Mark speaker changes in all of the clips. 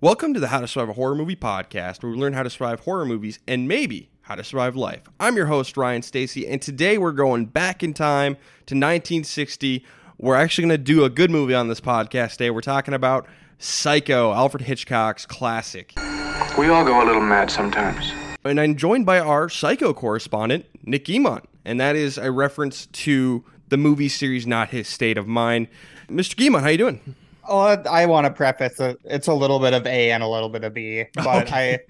Speaker 1: Welcome to the How to Survive a Horror Movie podcast, where we learn how to survive horror movies and maybe how to survive life. I'm your host, Ryan Stacy, and today we're going back in time to 1960. We're actually going to do a good movie on this podcast today. We're talking about Psycho, Alfred Hitchcock's classic.
Speaker 2: We all go a little mad sometimes.
Speaker 1: And I'm joined by our Psycho correspondent, Nick Guimont, and that is a reference to the movie series Not His State of Mind. Mr. Guimont, how you doing?
Speaker 3: Oh, I want to preface it. It's a little bit of A and a little bit of B, but
Speaker 1: Okay.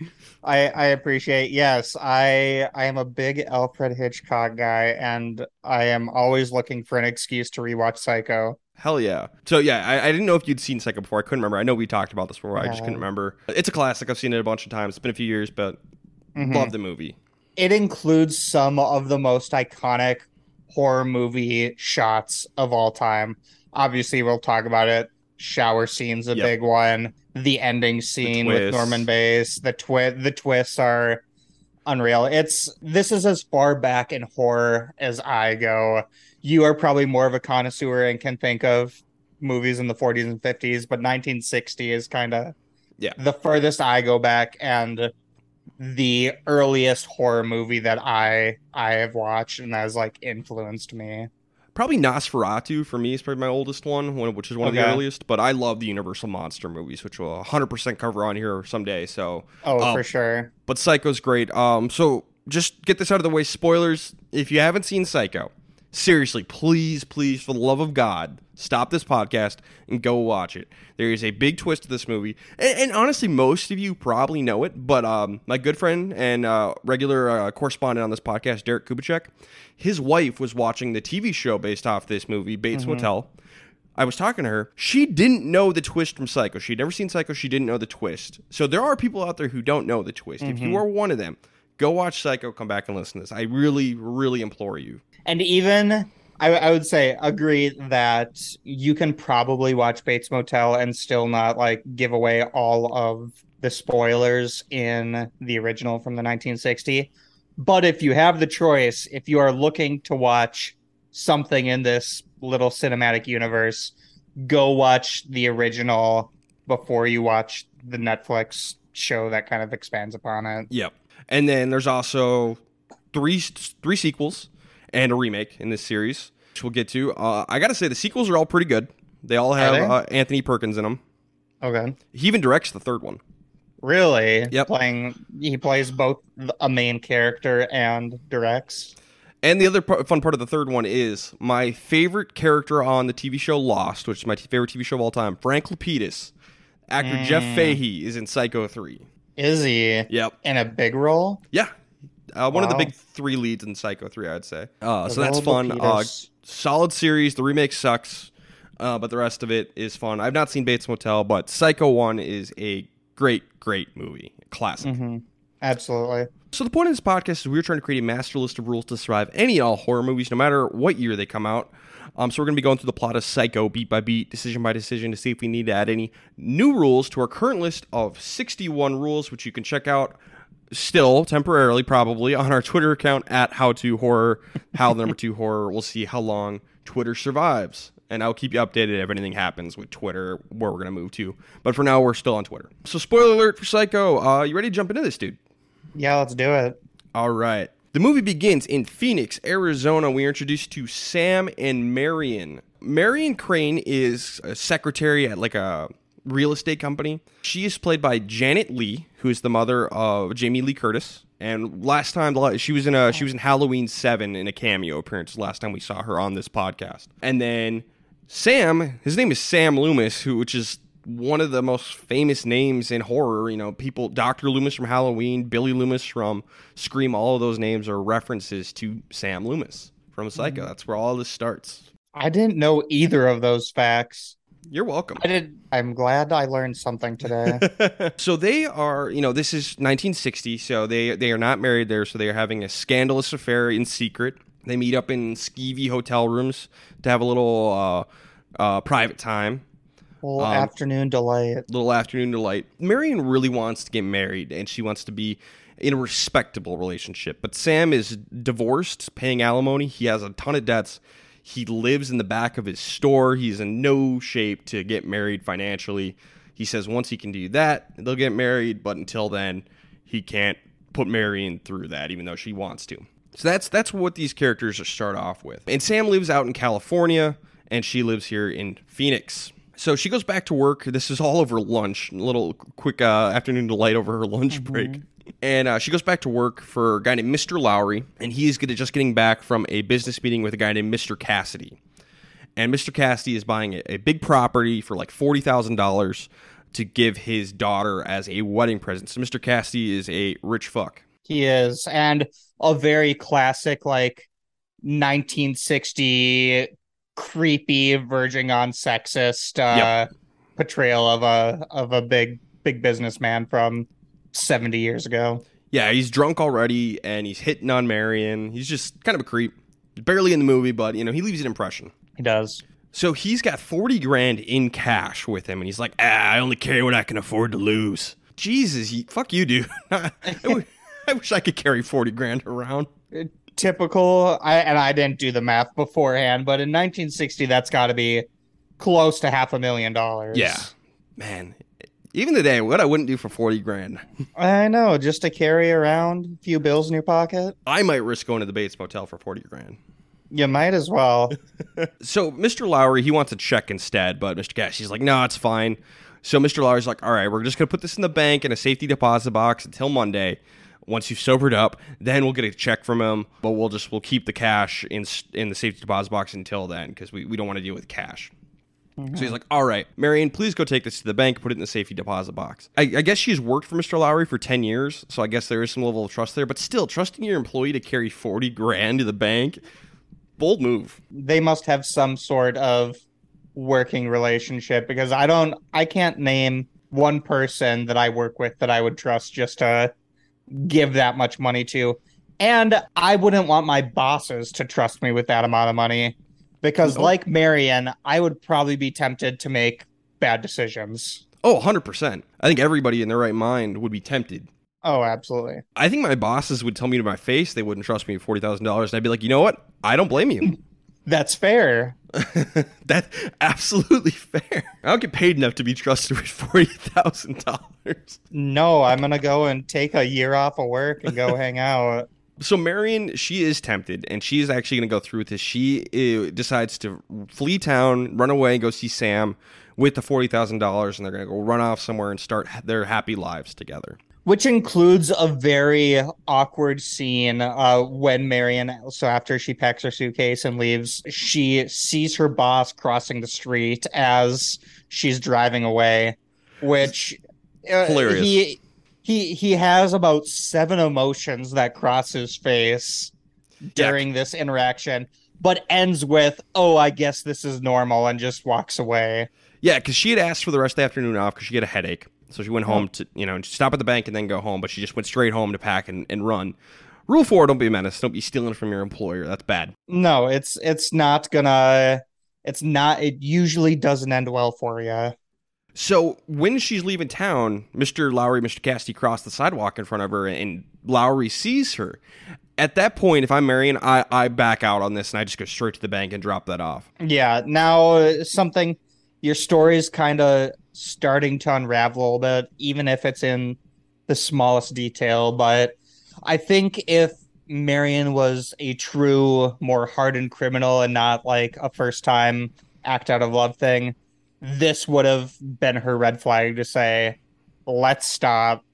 Speaker 3: I, I, I appreciate. Yes, I, I am a big Alfred Hitchcock guy, and I am always looking for an excuse to rewatch Psycho.
Speaker 1: Hell yeah. So yeah, I, I didn't know if you'd seen Psycho before. I couldn't remember. I know we talked about this before. I just couldn't remember. It's a classic. I've seen it a bunch of times. It's been a few years, but
Speaker 3: Mhm.
Speaker 1: love the movie.
Speaker 3: It includes some of the most iconic horror movie shots of all time. Obviously, we'll talk about it. Shower scene's a
Speaker 1: Yep.
Speaker 3: big one. The ending scene with. Norman Bates. The twi- the twists are unreal. It's this is as far back in horror as I go. You are probably more of a connoisseur and can think of movies in the 40s and 50s, but 1960 is kind of
Speaker 1: Yeah.
Speaker 3: the furthest I go back and the earliest horror movie that I I have watched and has like influenced me.
Speaker 1: Probably Nosferatu for me is probably my oldest one, which is one of the earliest. But I love the Universal monster movies, which we'll 100% cover on here someday. So,
Speaker 3: Oh,
Speaker 1: Oh.
Speaker 3: for sure.
Speaker 1: but Psycho's great. Um, so just get this out of the way. Spoilers. If you haven't seen Psycho, seriously, please, please, for the love of God, stop this podcast and go watch it. There is a big twist to this movie, and, and honestly, most of you probably know it. But um, my good friend and uh, regular uh, correspondent on this podcast, Derek Kubicek, his wife was watching the TV show based off this movie, Bates Motel. I was talking to her. She didn't know the twist from Psycho. She'd never seen Psycho. She didn't know the twist. So there are people out there who don't know the twist. If you are one of them, go watch Psycho. Come back and listen to this. I really, really implore you.
Speaker 3: And even I, I would say agree that you can probably watch Bates Motel and still not like give away all of the spoilers in the original from the 1960. But if you have the choice, if you are looking to watch something in this little cinematic universe, go watch the original before you watch the Netflix show that kind of expands upon it.
Speaker 1: Yep. And then there's also three three sequels and a remake in this series, which we'll get to. Uh, I got to say the sequels are all pretty good. They all have
Speaker 3: they?
Speaker 1: uh, Anthony Perkins in them.
Speaker 3: Okay.
Speaker 1: He even directs the third one.
Speaker 3: Really?
Speaker 1: Yep.
Speaker 3: Playing, he plays both a main character and directs.
Speaker 1: And the other fun part of the third one is my favorite character on the TV show Lost, which is my favorite TV show of all time, Frank Lapidus. Actor Jeff
Speaker 3: Mm.
Speaker 1: Fahey is in Psycho 3.
Speaker 3: Is he
Speaker 1: Yep.
Speaker 3: in a big role?
Speaker 1: Yeah. Uh, one of the big three leads in Psycho 3, I'd say. Uh, so that's fun. Uh, solid series. The remake sucks, uh, but the rest of it is fun. I've not seen Bates Motel, but Psycho 1 is a great, great movie. Classic.
Speaker 3: Mhm. Absolutely.
Speaker 1: So the point of this podcast is we're trying to create a master list of rules to survive any all horror movies, no matter what year they come out. Um, so we're going to be going through the plot of Psycho beat by beat, decision by decision, to see if we need to add any new rules to our current list of 61 rules, which you can check out still temporarily, probably on our Twitter account at How to Horror, How the number two horror. We'll see how long Twitter survives. And I'll keep you updated if anything happens with Twitter, where we're going to move to. But for now, we're still on Twitter. So, spoiler alert for Psycho. Uh, you ready to jump into this, dude?
Speaker 3: Yeah, let's do it.
Speaker 1: All right. The movie begins in Phoenix, Arizona. We are introduced to Sam and Marion. Marion Crane is a secretary at like a real estate company. She is played by Janet Leigh, who is the mother of Jamie Lee Curtis. And last time she was in a she was in Halloween 7 in a cameo appearance last time we saw her on this podcast. And then Sam, his name is Sam Loomis, who which is one of the most famous names in horror. You know, people, Dr. Loomis from Halloween, Billy Loomis from Scream, all of those names are references to Sam Loomis from Psycho. Mm-hmm. That's where all this starts.
Speaker 3: I didn't know either of those facts.
Speaker 1: You're welcome.
Speaker 3: I did. I'm glad I learned something today.
Speaker 1: so they are, you know, this is 1960, so they they are not married there, so they are having a scandalous affair in secret. They meet up in skeevy hotel rooms to have a little uh, uh, private time.
Speaker 3: Little
Speaker 1: Um,
Speaker 3: afternoon delight.
Speaker 1: little afternoon delight. Marion really wants to get married and she wants to be in a respectable relationship. But Sam is divorced, paying alimony. He has a ton of debts. He lives in the back of his store. He's in no shape to get married financially. He says once he can do that, they'll get married, but until then, he can't put Marion through that even though she wants to. So that's that's what these characters are start off with. And Sam lives out in California and she lives here in Phoenix. So she goes back to work. This is all over lunch, a little quick uh, afternoon delight over her lunch break. And uh, she goes back to work for a guy named Mr. Lowery, and he's gonna, just getting back from a business meeting with a guy named Mr. Cassidy. And Mr. Cassidy is buying a, a big property for like forty thousand dollars to give his daughter as a wedding present. So Mr. Cassidy is a rich fuck.
Speaker 3: He is, and a very classic, like 1960 creepy, verging on sexist uh, portrayal of a of a big big businessman from 70 years ago.
Speaker 1: Yeah, he's drunk already and he's hitting on Marion. He's just kind of a creep. Barely in the movie, but you know, he leaves an impression.
Speaker 3: He does.
Speaker 1: So he's got 40 grand in cash with him and he's like, ah, I only carry what I can afford to lose. Jesus, you, fuck you, dude. I, I wish I could carry 40 grand around.
Speaker 3: Typical. I and I didn't do the math beforehand, but in 1960, that's got to be close to half a million dollars.
Speaker 1: Yeah. Man, even today, what I wouldn't do for 40 grand.
Speaker 3: I know. Just to carry around a few bills in your pocket,
Speaker 1: I might risk going to the Bates Motel for 40 grand.
Speaker 3: you might as well.
Speaker 1: So Mr. Lowery, he wants a check instead, but Mr. Cash, he's like, no, it's fine. So Mr. Lowery's like, all right, we're just gonna put this in the bank in a safety deposit box until Monday. Once you've sobered up, then we'll get a check from him, but we'll just we'll keep the cash in in the safety deposit box until then because we, we don't want to deal with cash. Mm-hmm. So he's like, all right, Marion, please go take this to the bank, put it in the safety deposit box. I, I guess she's worked for Mr. Lowery for 10 years, so I guess there is some level of trust there, but still, trusting your employee to carry 40 grand to the bank, bold move.
Speaker 3: they must have some sort of working relationship because I don't I can't name one person that I work with that I would trust just to give that much money to. And I wouldn't want my bosses to trust me with that amount of money because
Speaker 1: No.
Speaker 3: like Marion, I would probably be tempted to make bad decisions.
Speaker 1: Oh, 100%. I think everybody in their right mind would be tempted.
Speaker 3: Oh, absolutely.
Speaker 1: I think my bosses would tell me to my face they wouldn't trust me with $40,000, and I'd be like, you know what? I don't blame you.
Speaker 3: That's fair.
Speaker 1: That's absolutely fair. I don't get paid enough to be trusted with $40,000.
Speaker 3: No, I'm going to go and take a year off of work and go hang out.
Speaker 1: So Marion, she is tempted, and she is actually going to go through with this. She uh, decides to flee town, run away, go see Sam with the forty thousand dollars, and they're going to go run off somewhere and start their happy lives together.
Speaker 3: which includes a very awkward scene uh, when Marion, so after she packs her suitcase and leaves, she sees her boss crossing the street as she's driving away, which uh,
Speaker 1: Hilarious.
Speaker 3: He he he has about seven emotions that cross his face during this interaction, but ends with "Oh, I guess this is normal," and just walks away.
Speaker 1: Yeah, because she had asked for the rest of the afternoon off because she had a headache, so she went home to you know stop at the bank and then go home. But she just went straight home to pack and, and run. Rule four: Don't be a menace. Don't be stealing from your employer. That's bad.
Speaker 3: No, it's it's not gonna. It's not. It usually doesn't end well for you.
Speaker 1: So when she's leaving town, Mr. Lowery, Mr. Cassidy cross the sidewalk in front of her, and Lowery sees her. At that point, if I'm Marion, I, I back out on this and I just go straight to the bank and drop that off.
Speaker 3: Yeah. Now uh, something. Your story is kind of starting to unravel a little bit, even if it's in the smallest detail. But I think if Marion was a true, more hardened criminal and not like a first time act out of love thing, this would have been her red flag to say, let's stop.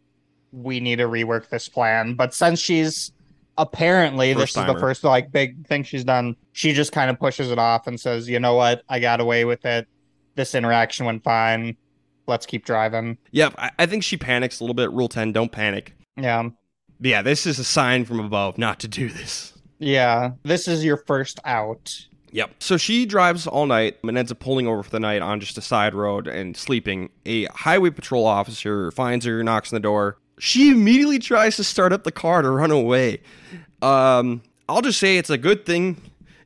Speaker 3: We need to rework this plan. But since she's apparently this is the first like big thing she's done, she just kind of pushes it off and says, you know what? I got away with it. This interaction went fine. Let's keep driving.
Speaker 1: Yep, I, I think she panics a little bit. Rule 10, don't panic.
Speaker 3: Yeah.
Speaker 1: But yeah, this is a sign from above not to do this.
Speaker 3: Yeah. This is your first out.
Speaker 1: Yep. So she drives all night and ends up pulling over for the night on just a side road and sleeping. A highway patrol officer finds her, knocks on the door. She immediately tries to start up the car to run away. Um, I'll just say it's a good thing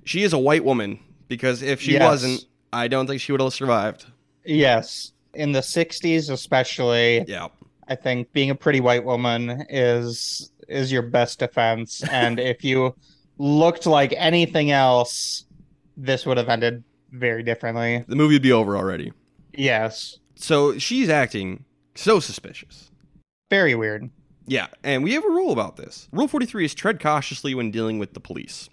Speaker 1: she is a white woman because if she
Speaker 3: Yes.
Speaker 1: wasn't, I don't think she would have survived.
Speaker 3: Yes. In the 60s, especially,
Speaker 1: Yeah.
Speaker 3: I think being a pretty white woman is is your best defense. and if you looked like anything else, this would have ended very differently.
Speaker 1: The movie would be over already.
Speaker 3: Yes.
Speaker 1: So she's acting so suspicious.
Speaker 3: Very weird.
Speaker 1: Yeah, and we have a rule about this. Rule 43 is tread cautiously when dealing with the police.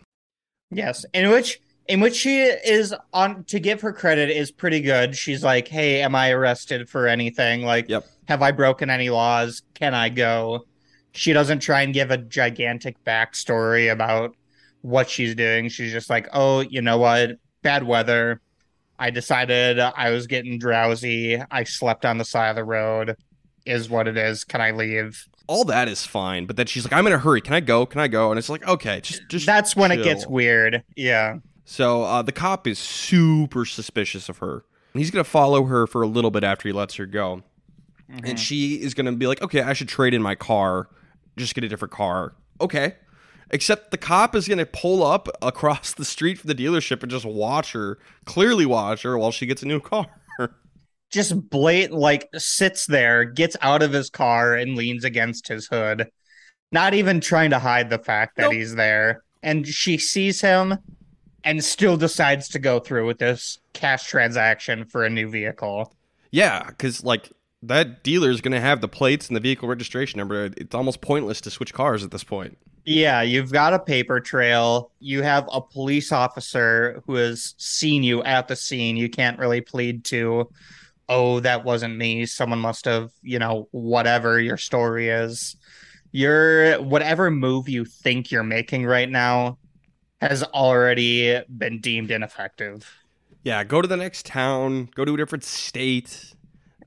Speaker 3: Yes. In which in which she is on to give her credit is pretty good. She's like, "Hey, am I arrested for anything? Like,
Speaker 1: Yep.
Speaker 3: have I broken any laws? Can I go?" She doesn't try and give a gigantic backstory about what she's doing. She's just like, "Oh, you know what? Bad weather. I decided I was getting drowsy. I slept on the side of the road. Is what it is. Can I leave?"
Speaker 1: All that is fine, but then she's like, "I'm in a hurry. Can I go? Can I go?" And it's like, "Okay, just just."
Speaker 3: That's when it gets weird. Yeah.
Speaker 1: So uh, the cop is super suspicious of her. He's gonna follow her for a little bit after he lets her go, and she is gonna be like, "Okay, I should trade in my car, just get a different car." Okay, except the cop is gonna pull up across the street from the dealership and just watch her, clearly watch her while she gets a new car.
Speaker 3: just blatant like sits there, gets out of his car and leans against his hood, not even trying to hide the fact that
Speaker 1: Nope.
Speaker 3: he's there. And she sees him and still decides to go through with this cash transaction for a new vehicle.
Speaker 1: yeah, because like that dealer is gonna have the plates and the vehicle registration number. It's almost pointless to switch cars at this point.
Speaker 3: Yeah, you've got a paper trail. You have a police officer who has seen you at the scene. You can't really plead to, oh, that wasn't me. Someone must have, you know, whatever your story is. Your whatever move you think you're making right now has already been deemed ineffective.
Speaker 1: Yeah, go to the next town. Go to a different state.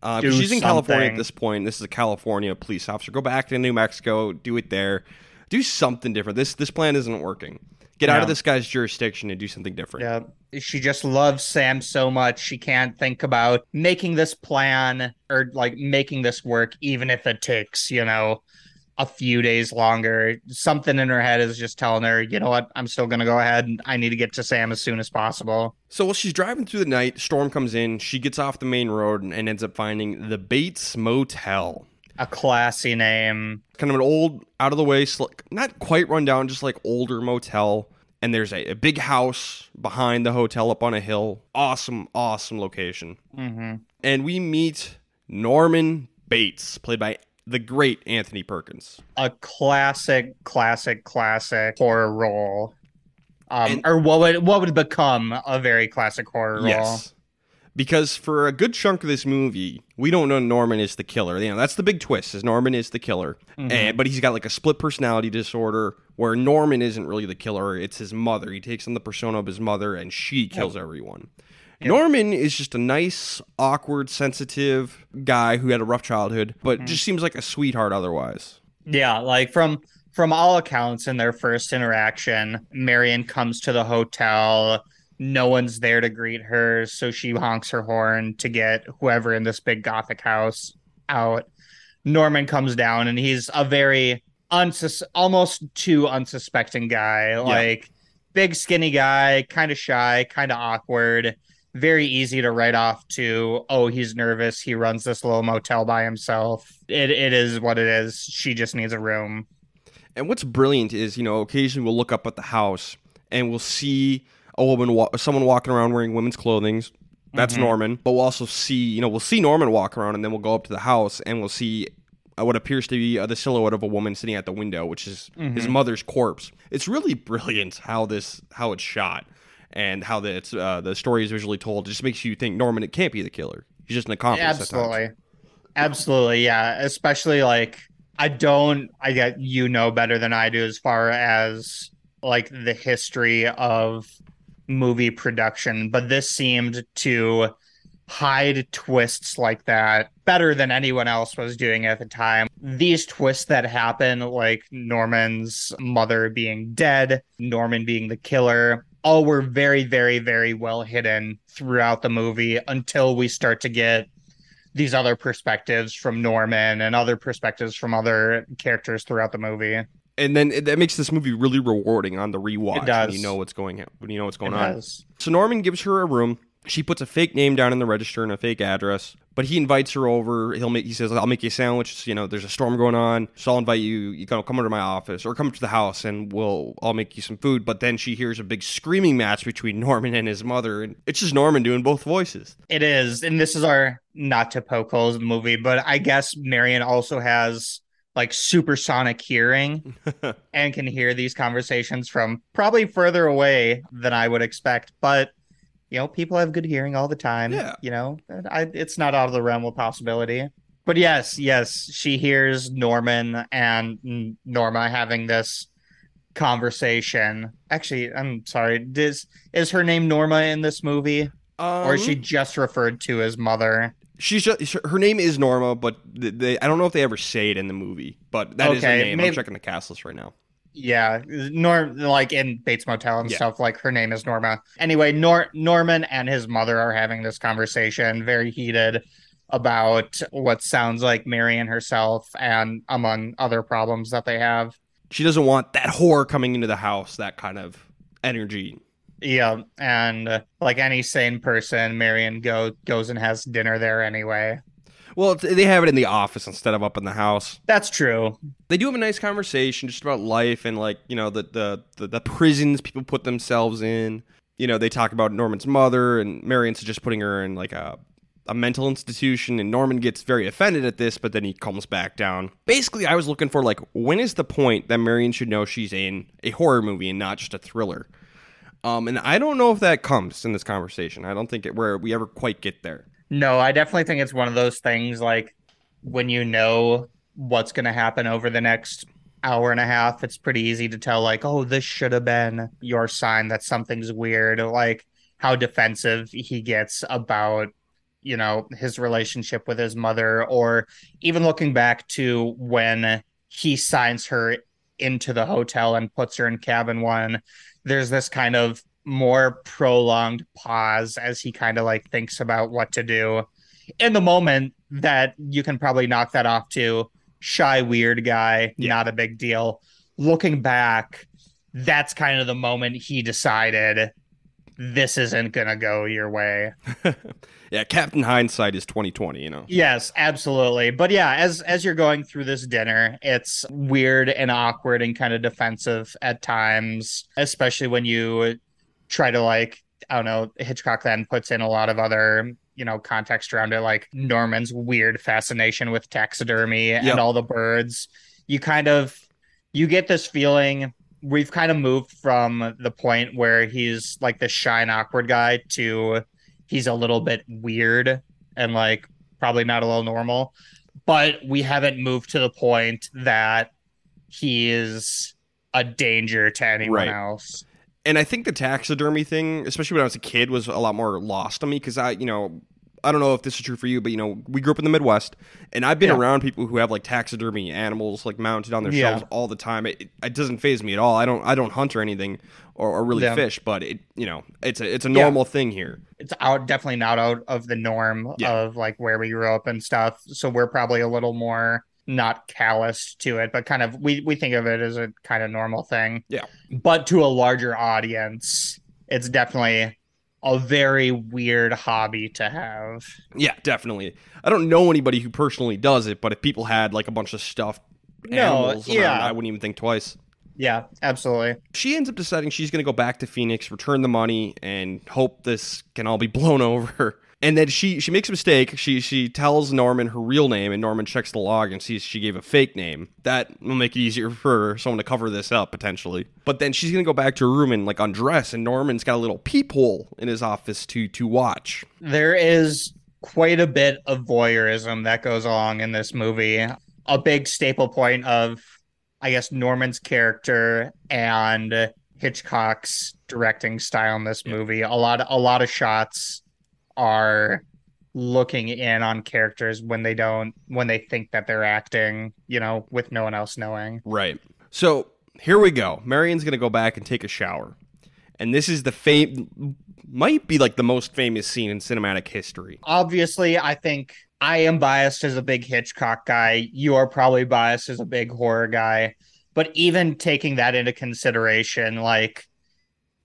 Speaker 1: Uh, she's in California at this point. This is a California police officer. Go back to New Mexico. Do it there. Do something different. This this plan isn't working. Get out of this guy's jurisdiction and do something different.
Speaker 3: Yeah. She just loves Sam so much she can't think about making this plan or like making this work, even if it takes, you know, a few days longer. Something in her head is just telling her, you know what, I'm still gonna go ahead and I need to get to Sam as soon as possible.
Speaker 1: So while she's driving through the night, storm comes in. She gets off the main road and, ends up finding the Bates Motel.
Speaker 3: A classy name.
Speaker 1: Kind of an old, out of the way, sl- not quite run down, just like older motel. And there's a, a big house behind the hotel up on a hill. Awesome, awesome location.
Speaker 3: hmm
Speaker 1: and we meet Norman Bates, played by the great Anthony Perkins.
Speaker 3: A classic, classic, classic horror role. Um,
Speaker 1: And-
Speaker 3: or what would what would become a very classic horror role.
Speaker 1: Yes. Because for a good chunk of this movie, we don't know Norman is the killer. You know, that's the big twist, is Norman is the killer. And but he's got like a split personality disorder where Norman isn't really the killer, it's his mother. He takes on the persona of his mother and she kills everyone. Norman is just a nice, awkward, sensitive guy who had a rough childhood, but mm-hmm. just seems like a sweetheart otherwise.
Speaker 3: Yeah, like from from all accounts in their first interaction, Marion comes to the hotel. No one's there to greet her, so she honks her horn to get whoever in this big gothic house out. Norman comes down and he's a very unsus almost too unsuspecting guy, like big skinny guy, kind of shy, kind of awkward, very easy to write off to, oh, he's nervous, he runs this little motel by himself. It it is what it is. She just needs a room.
Speaker 1: And what's brilliant is, you know, occasionally we'll look up at the house and we'll see a woman, wa- someone walking around wearing women's clothing. That's Norman. But we'll also see, you know, we'll see Norman walk around and then we'll go up to the house and we'll see uh, what appears to be the silhouette of a woman sitting at the window, which is his mother's corpse. It's really brilliant how this, how it's shot and how the, it's, uh, the story is visually told. Just makes you think Norman, it can't be the killer. He's just an accomplice.
Speaker 3: Absolutely. Absolutely, yeah. Especially like I don't I get you know better than I do as far as like the history of movie production, but this seemed to hide twists like that better than anyone else was doing at the time. These twists that happen, like Norman's mother being dead, Norman being the killer, all were very, very, very well hidden throughout the movie until we start to get these other perspectives from Norman and other perspectives from other characters throughout the movie.
Speaker 1: And then it, that makes this movie really rewarding on the rewatch
Speaker 3: It does.
Speaker 1: when you know what's going when you know what's going
Speaker 3: It
Speaker 1: on.
Speaker 3: does.
Speaker 1: So Norman gives her a room, She puts a fake name down in the register and a fake address. But he invites her over. He'll make. He says, "I'll make you a sandwich. You know, there's a storm going on, so I'll invite you. You can come over to my office or come to the house, and we'll. I'll make you some food." But then she hears a big screaming match between Norman and his mother, and it's just Norman doing both voices.
Speaker 3: It is, and this is our not to poke holes in the movie, but I guess Marion also has like supersonic hearing and can hear these conversations from probably further away than I would expect. But you know, people have good hearing all the time.
Speaker 1: Yeah.
Speaker 3: You know, I, it's not out of the realm of possibility. But yes, yes, she hears Norman and Norma having this conversation. Actually, I'm sorry. Is is her name Norma in this movie,
Speaker 1: Um,
Speaker 3: or is she just referred to as mother?
Speaker 1: She's just, her name is Norma, but they, they, I don't know if they ever say it in the movie. But that is her
Speaker 3: Okay,
Speaker 1: name.
Speaker 3: maybe-
Speaker 1: I'm checking the cast list right now.
Speaker 3: Yeah, Norm like in Bates Motel and
Speaker 1: Yeah.
Speaker 3: stuff. Like her name is Norma. Anyway, Nor- Norman and his mother are having this conversation, very heated about what sounds like Marion herself, and among other problems that they have.
Speaker 1: She doesn't want that whore coming into the house. That kind of energy.
Speaker 3: Yeah, and uh, like any sane person, Marion go goes and has dinner there anyway.
Speaker 1: Well, they have it in the office instead of up in the house.
Speaker 3: That's true.
Speaker 1: They do have a nice conversation just about life and like you know the the the, the prisons people put themselves in. You know, they talk about Norman's mother and Marion's just putting her in like a a mental institution and Norman gets very offended at this, but then he calms back down. Basically, I was looking for like when is the point that Marion should know she's in a horror movie and not just a thriller? Um, and I don't know if that comes in this conversation. I don't think it where we ever quite get there.
Speaker 3: No, I definitely think it's one of those things like when you know what's going to happen over the next hour and a half, it's pretty easy to tell, like, oh, this should have been your sign that something's weird. Like how defensive he gets about, you know, his relationship with his mother, or even looking back to when he signs her into the hotel and puts her in cabin one. There's this kind of more prolonged pause as he kind of like thinks about what to do in the moment that you can probably knock that off to shy weird guy
Speaker 1: Yeah.
Speaker 3: not a big deal looking back that's kind of the moment he decided this isn't gonna go your way
Speaker 1: yeah, Captain Hindsight is 2020. You know.
Speaker 3: Yes, absolutely. But yeah, as as you're going through this dinner, it's weird and awkward and kind of defensive at times, especially when you try to like I don't know, Hitchcock then puts in a lot of other, you know, context around it like Norman's weird fascination with taxidermy
Speaker 1: Yep.
Speaker 3: and all the birds. You kind of you get this feeling we've kind of moved from the point where he's like the shy and awkward guy to he's a little bit weird and like probably not a little normal, but we haven't moved to the point that he is a danger to anyone
Speaker 1: Right.
Speaker 3: else.
Speaker 1: And I think the taxidermy thing, especially when I was a kid, was a lot more lost on me because I, you know, I don't know if this is true for you, but you know, we grew up in the Midwest, and I've been
Speaker 3: Yeah.
Speaker 1: around people who have like taxidermy animals like mounted on their
Speaker 3: Yeah.
Speaker 1: shelves all the time. It, it, doesn't phase me at all. I don't, I don't hunt or anything, or, or really
Speaker 3: Yeah.
Speaker 1: fish, but it, you know, it's a, it's a normal thing here.
Speaker 3: It's out definitely not out of the norm of like where we grew up and stuff. So we're probably a little more not callous to it, but kind of we we think of it as a kind of normal thing.
Speaker 1: Yeah.
Speaker 3: But to a larger audience, it's definitely a very weird hobby to have.
Speaker 1: Yeah, definitely. I don't know anybody who personally does it, but if people had like a bunch of stuff,
Speaker 3: No,
Speaker 1: animals, around,
Speaker 3: yeah.
Speaker 1: I wouldn't even think twice.
Speaker 3: Yeah, absolutely.
Speaker 1: she ends up deciding she's going to go back to Phoenix, return the money, and hope this can all be blown over. And then she she makes a mistake. She she tells Norman her real name, and Norman checks the log and sees she gave a fake name. That will make it easier for someone to cover this up potentially. But then she's going to go back to her room and like undress, and Norman's got a little peephole in his office to to watch.
Speaker 3: there is quite a bit of voyeurism that goes along in this movie. A big staple point of, I guess, Norman's character and Hitchcock's directing style in this movie. A lot, a lot of shots are looking in on characters when they don't, when they think that they're acting, you know, with no one else knowing.
Speaker 1: Right. So here we go. Marion's going to go back and take a shower. And this is the fame, might be like the most famous scene in cinematic history.
Speaker 3: obviously i think i am biased as a big hitchcock guy you are probably biased as a big horror guy but even taking that into consideration like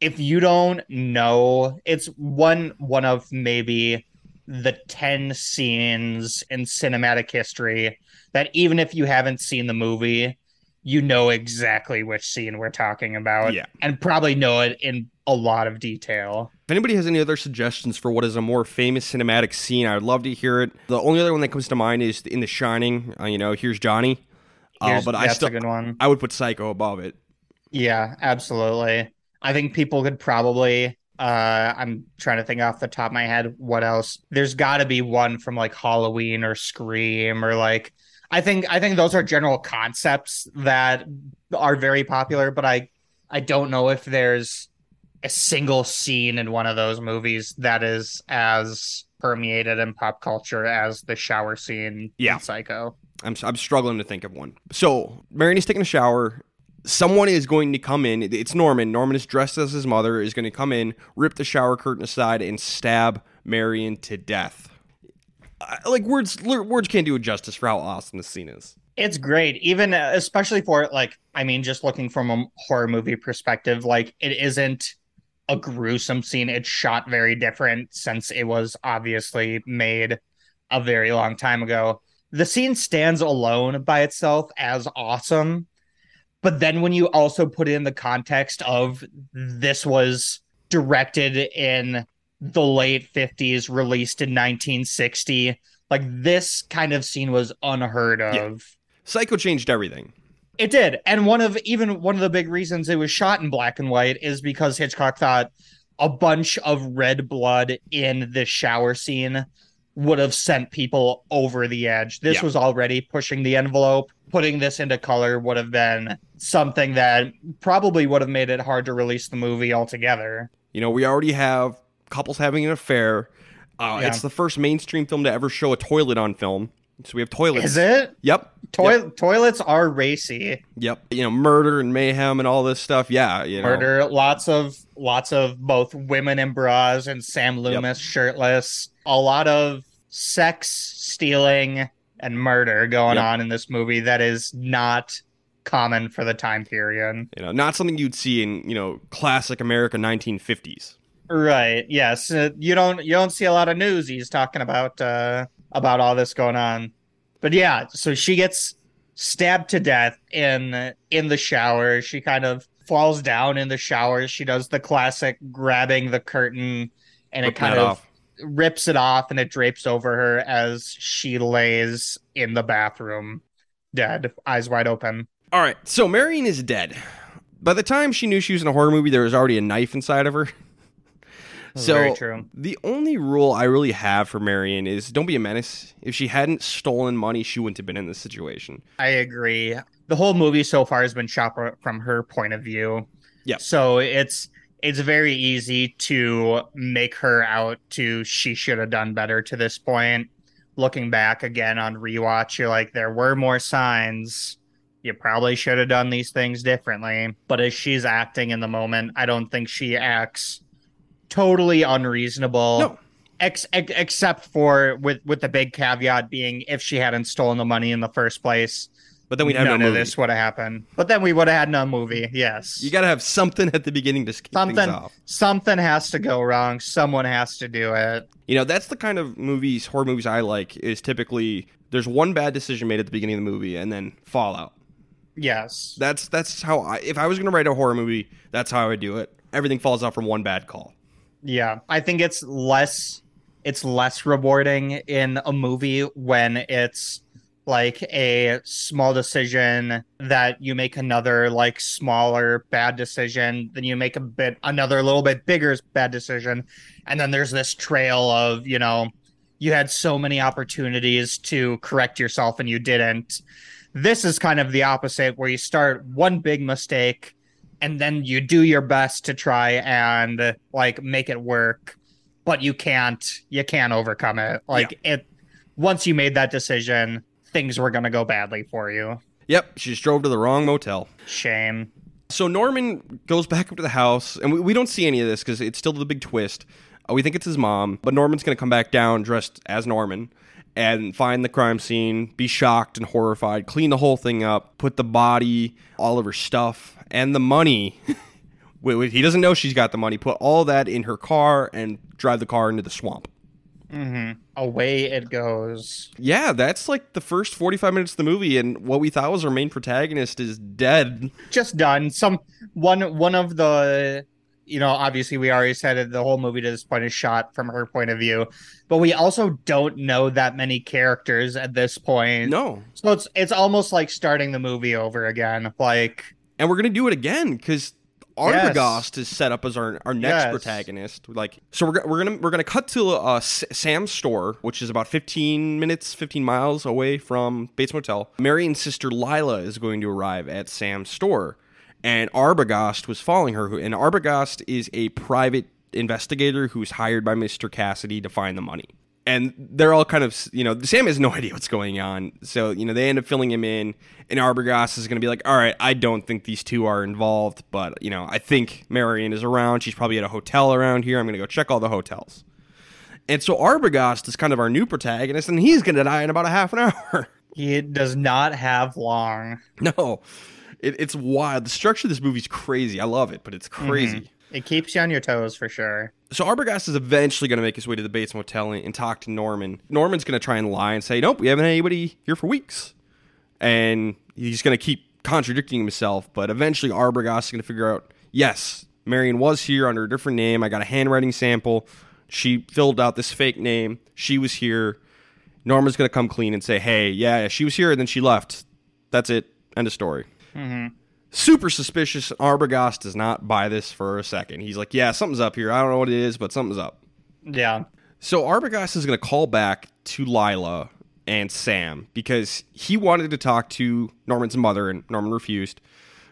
Speaker 3: if you don't know, it's one one of maybe the 10 scenes in cinematic history that even if you haven't seen the movie, you know exactly which scene we're talking about.
Speaker 1: Yeah.
Speaker 3: And probably know it in a lot of detail.
Speaker 1: If anybody has any other suggestions for what is a more famous cinematic scene, I would love to hear it. The only other one that comes to mind is in The Shining. Uh, you know, here's Johnny. Uh,
Speaker 3: Here's-
Speaker 1: but I still,
Speaker 3: a good one.
Speaker 1: I would put Psycho above it.
Speaker 3: Yeah, absolutely. I think people could probably uh I'm trying to think off the top of my head what else. There's got to be one from like Halloween or Scream or like I think I think those are general concepts that are very popular, but I I don't know if there's a single scene in one of those movies that is as permeated in pop culture as the shower scene
Speaker 1: Yeah.
Speaker 3: in Psycho.
Speaker 1: I'm, I'm struggling to think of one. So Marion is taking a shower. Someone is going to come in. It's Norman. Norman is dressed as his mother. Is going to come in, rip the shower curtain aside, and stab Marion to death. Like words, words can't do it justice for how awesome this scene is.
Speaker 3: It's great, even uh, especially for like, I mean, just looking from a horror movie perspective, like it isn't a gruesome scene. It's shot very different since it was obviously made a very long time ago. The scene stands alone by itself as awesome, but then when you also put it in the context of this was directed in the late 50s, released in 1960, like this kind of scene was unheard of.
Speaker 1: Yeah. Psycho changed everything.
Speaker 3: It did. And one of even one of the big reasons it was shot in black and white is because Hitchcock thought a bunch of red blood in the shower scene would have sent people over the edge. This
Speaker 1: Yeah.
Speaker 3: was already pushing the envelope. Putting this into color would have been something that probably would have made it hard to release the movie altogether.
Speaker 1: You know, we already have couples having an affair. Uh,
Speaker 3: Yeah.
Speaker 1: It's the first mainstream film to ever show a toilet on film. So we have toilets.
Speaker 3: Is it?
Speaker 1: Yep.
Speaker 3: Toi-
Speaker 1: Yep.
Speaker 3: Toilets are racy.
Speaker 1: Yep. You know, murder and mayhem and all this stuff. Yeah. You know.
Speaker 3: murder lots of lots of both women in bras and sam loomis shirtless a lot of sex stealing and murder going
Speaker 1: Yep.
Speaker 3: on in this movie that is not common for the time period
Speaker 1: You know, not something you'd see in you know classic America 1950s.
Speaker 3: right yes uh, you don't you don't see a lot of news he's talking about uh about all this going on but yeah so she gets stabbed to death in in the shower she kind of falls down in the shower she does the classic grabbing the curtain and it kind of
Speaker 1: off.
Speaker 3: rips it off and it drapes over her as she lays in the bathroom dead eyes wide open
Speaker 1: All right, so Marion is dead. By the time she knew she was in a horror movie, there was already a knife inside of her. So
Speaker 3: Very true.
Speaker 1: the only rule I really have for Marion is don't be a menace. If she hadn't stolen money, she wouldn't have been in this situation.
Speaker 3: I agree. The whole movie so far has been shot from her point of view.
Speaker 1: Yeah.
Speaker 3: So it's it's very easy to make her out to she should have done better to this point. Looking back again on rewatch, you're like, there were more signs. You probably should have done these things differently. But as she's acting in the moment, I don't think she acts totally unreasonable
Speaker 1: No.
Speaker 3: ex- ex- except for with with the big caveat being if she hadn't stolen the money in the first place
Speaker 1: But then we'd have
Speaker 3: none
Speaker 1: no
Speaker 3: of
Speaker 1: movie.
Speaker 3: this would have happened but then we would have had no movie yes
Speaker 1: You got to have something at the beginning to kick
Speaker 3: something
Speaker 1: things off.
Speaker 3: something has to go wrong someone has to do it
Speaker 1: You know, that's the kind of movies, horror movies I like. Is typically there's one bad decision made at the beginning of the movie, and then fallout.
Speaker 3: yes
Speaker 1: That's that's how I. If I was going to write a horror movie, that's how I would do it. Everything falls out from one bad call.
Speaker 3: Yeah i think it's less it's less rewarding in a movie when it's like a small decision that you make another like smaller bad decision then you make a bit another little bit bigger bad decision and then there's this trail of you know you had so many opportunities to correct yourself and you didn't. This is kind of the opposite where you start one big mistake and then you do your best to try and like make it work but you can't you can't overcome it like it once you made that decision things were going to go badly for you
Speaker 1: Yep, she just drove to the wrong motel.
Speaker 3: shame
Speaker 1: So Norman goes back up to the house, and we, we don't see any of this because it's still the big twist. Uh, we think it's his mom, but Norman's going to come back down dressed as Norman and find the crime scene, be shocked and horrified, clean the whole thing up, put the body, all of her stuff, and the money he doesn't know she's got the money. Put all that in her car and drive the car into the swamp.
Speaker 3: Mm-hmm. Away it goes.
Speaker 1: Yeah, that's like the first 45 minutes of the movie, and what we thought was our main protagonist is dead.
Speaker 3: Just done. Some one one of the you know, obviously we already said it, the whole movie to this point is shot from her point of view, but we also don't know that many characters at this point.
Speaker 1: No.
Speaker 3: So it's it's almost like starting the movie over again. Like
Speaker 1: And we're going to do it again because Arbogast is set up as our, our next
Speaker 3: Yes.
Speaker 1: protagonist. Like, so we're, we're gonna we're gonna cut to uh, S- Sam's store, which is about 15 minutes, 15 miles away from Bates Motel. Marion's sister Lila is going to arrive at Sam's store, and Arbogast was following her. And Arbogast is a private investigator who's hired by Mr. Cassidy to find the money. And they're all kind of, you know, Sam has no idea what's going on. So, you know, they end up filling him in. And Arbogast is going to be like, all right, I don't think these two are involved, but, you know, I think Marion is around. She's probably at a hotel around here. I'm going to go check all the hotels. And so Arbogast is kind of our new protagonist, and he's going to die in about a half an hour.
Speaker 3: he does not have long.
Speaker 1: no, it, it's wild. The structure of this movie is crazy. I love it, but it's crazy. Mm-hmm.
Speaker 3: It keeps you on your toes for sure.
Speaker 1: So Arbogast is eventually going to make his way to the Bates Motel and, and talk to Norman. Norman's going to try and lie and say, "Nope, we haven't had anybody here for weeks," and he's going to keep contradicting himself. But eventually, Arbogast is going to figure out, "Yes, Marion was here under a different name. I got a handwriting sample. She filled out this fake name. She was here." Norman's going to come clean and say, "Hey, yeah, she was here, and then she left. That's it. End of story." Mm-hmm. Super suspicious. Arbogast does not buy this for a second. He's like, "Yeah, something's up here. I don't know what it is, but something's up."
Speaker 3: Yeah.
Speaker 1: So Arbogast is going to call back to Lila and Sam because he wanted to talk to Norman's mother, and Norman refused.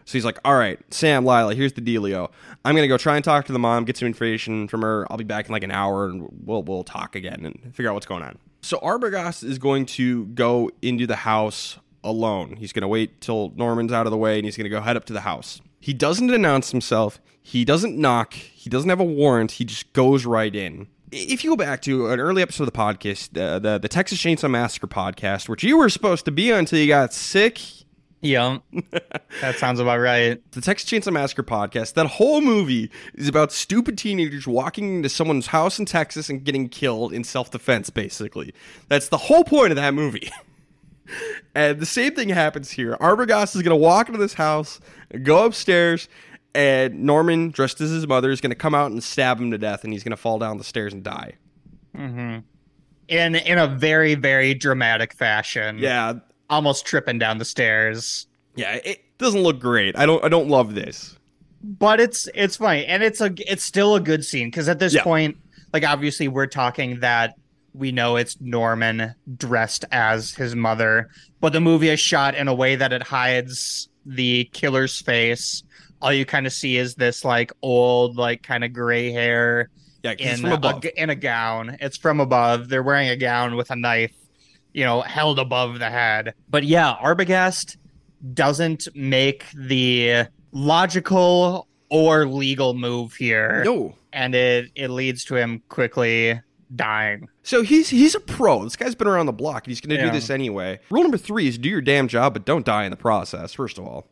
Speaker 1: So he's like, "All right, Sam, Lila, here's the dealio. I'm going to go try and talk to the mom, get some information from her. I'll be back in like an hour, and we'll we'll talk again and figure out what's going on." So Arbogast is going to go into the house alone. He's going to wait till Norman's out of the way, and he's going to go head up to the house. He doesn't announce himself. He doesn't knock. He doesn't have a warrant. He just goes right in. If you go back to an early episode of the podcast, uh, the the Texas Chainsaw Massacre podcast, which you were supposed to be on until you got sick,
Speaker 3: Yeah. that sounds about right.
Speaker 1: the Texas Chainsaw Massacre podcast, that whole movie is about stupid teenagers walking into someone's house in Texas and getting killed in self defense, basically. That's the whole point of that movie. and the same thing happens here. Arbogast is going to walk into this house, go upstairs, and Norman, dressed as his mother, is going to come out and stab him to death, and he's going to fall down the stairs and die. Mm-hmm.
Speaker 3: In in a very, very dramatic fashion.
Speaker 1: Yeah,
Speaker 3: Almost tripping down the stairs.
Speaker 1: yeah, it doesn't look great. I don't, I don't love this.
Speaker 3: but it's it's funny and it's a it's still a good scene because at this
Speaker 1: Yeah.
Speaker 3: point like obviously we're talking that we know it's norman dressed as his mother but the movie is shot in a way that it hides the killer's face. All you kind of see is this like old like kind of gray hair
Speaker 1: Yeah,
Speaker 3: in
Speaker 1: from
Speaker 3: a, in a gown. It's from above. They're wearing a gown with a knife you know held above the head. But yeah arbogast doesn't make the logical or legal move here.
Speaker 1: No.
Speaker 3: and it it leads to him quickly dying
Speaker 1: So he's he's a pro. This guy's been around the block. and He's going to
Speaker 3: Yeah.
Speaker 1: do this anyway. Rule number three is do your damn job, but don't die in the process. First of all,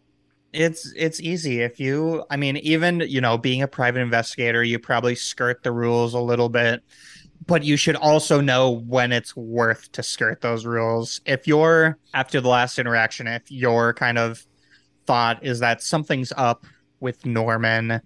Speaker 3: it's it's easy if you i mean even you know being a private investigator you probably skirt the rules a little bit but you should also know when it's worth to skirt those rules if you're after the last interaction if your kind of thought is that something's up with norman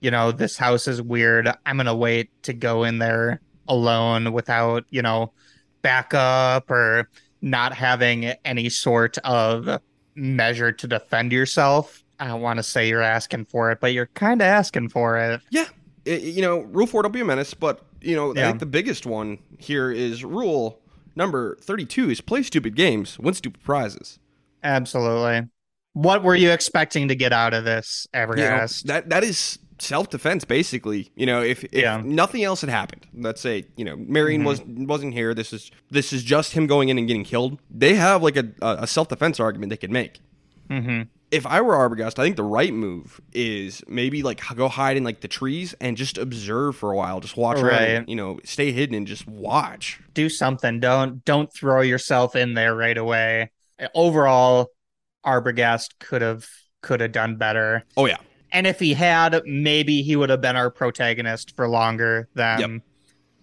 Speaker 3: you know this house is weird i'm gonna wait to go in there alone without you know backup or not having any sort of measure to defend yourself. I don't want to say you're asking for it, but you're kind of asking for it.
Speaker 1: yeah, I- you know, rule four, don't be a menace. But you know, I think the biggest one here is rule number thirty-two is play stupid games, win stupid prizes.
Speaker 3: Absolutely. What were you expecting to get out of this,
Speaker 1: You know, that that is self-defense, basically. You know, if, if
Speaker 3: Yeah. Mm-hmm.
Speaker 1: nothing else had happened, let's say you know Marion was wasn't here. This is this is just him going in and getting killed. They have like a a self-defense argument they could make.
Speaker 3: hmm
Speaker 1: if I were Arbogast, I think the right move is maybe like go hide in like the trees and just observe for a while. Just watch around,
Speaker 3: Right.
Speaker 1: you know, stay hidden and just watch.
Speaker 3: Do something. Don't don't throw yourself in there right away. Overall, Arbogast could have could have done better.
Speaker 1: Oh yeah,
Speaker 3: And if he had, maybe he would have been our protagonist for longer than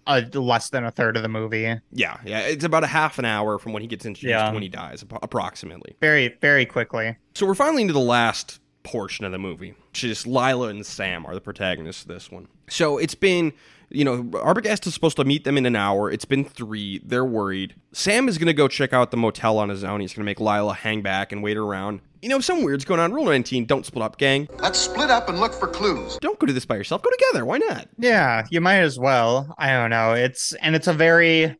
Speaker 3: a, less than a third of the movie.
Speaker 1: Yeah, yeah. It's about a half an hour from when he gets introduced
Speaker 3: Yeah.
Speaker 1: to when he dies, approximately.
Speaker 3: Very, very quickly.
Speaker 1: So we're finally into the last portion of the movie, which is Lila and Sam are the protagonists of this one. So it's been, you know, Arbogast is supposed to meet them in an hour. It's been three. They're worried. Sam is going to go check out the motel on his own. He's going to make Lila hang back and wait around. You know, some weird's going on. Rule 19, don't split up, gang.
Speaker 4: Let's split up and look for clues.
Speaker 1: Don't go do this by yourself. Go together. Why not?
Speaker 3: Yeah, you might as well. I don't know. It's and it's a very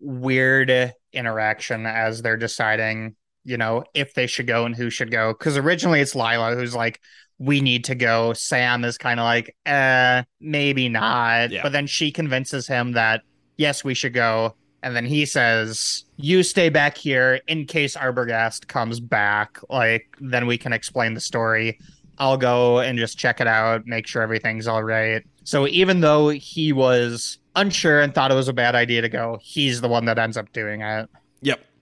Speaker 3: weird interaction as they're deciding, you know, if they should go and who should go. Because originally it's Lila who's like, "We need to go." Sam is kind of like, "Uh, maybe not."
Speaker 1: Yeah.
Speaker 3: But then she convinces him that yes, we should go. And then he says, "You stay back here in case Arbogast comes back. Like, then we can explain the story." I'll go and just check it out, make sure everything's all right. So even though he was unsure and thought it was a bad idea to go, he's the one that ends up doing it.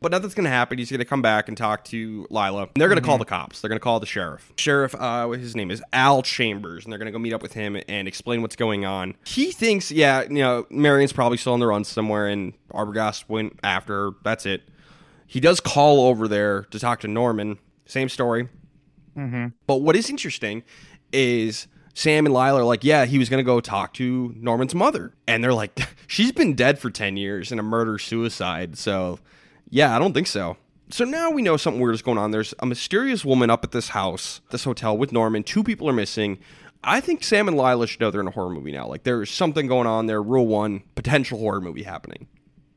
Speaker 1: But nothing's going to happen. He's going to come back and talk to Lila. And they're going to call the cops. They're going to call the sheriff. Sheriff, uh, his name is Al Chambers, and they're going to go meet up with him and explain what's going on. He thinks, yeah, you know, Marion's probably still on the run somewhere, and Arbogast went after her. That's it. He does call over there to talk to Norman. Same story. But what is interesting is Sam and Lila are like, yeah, he was going to go talk to Norman's mother. And they're like, she's been dead for 10 years in a murder suicide. So, yeah, I don't think so. So now we know something weird is going on. There's a mysterious woman up at this house, this hotel with Norman. Two people are missing. I think Sam and Lila should know they're in a horror movie now. Like, there's something going on there. Rule one, potential horror movie happening.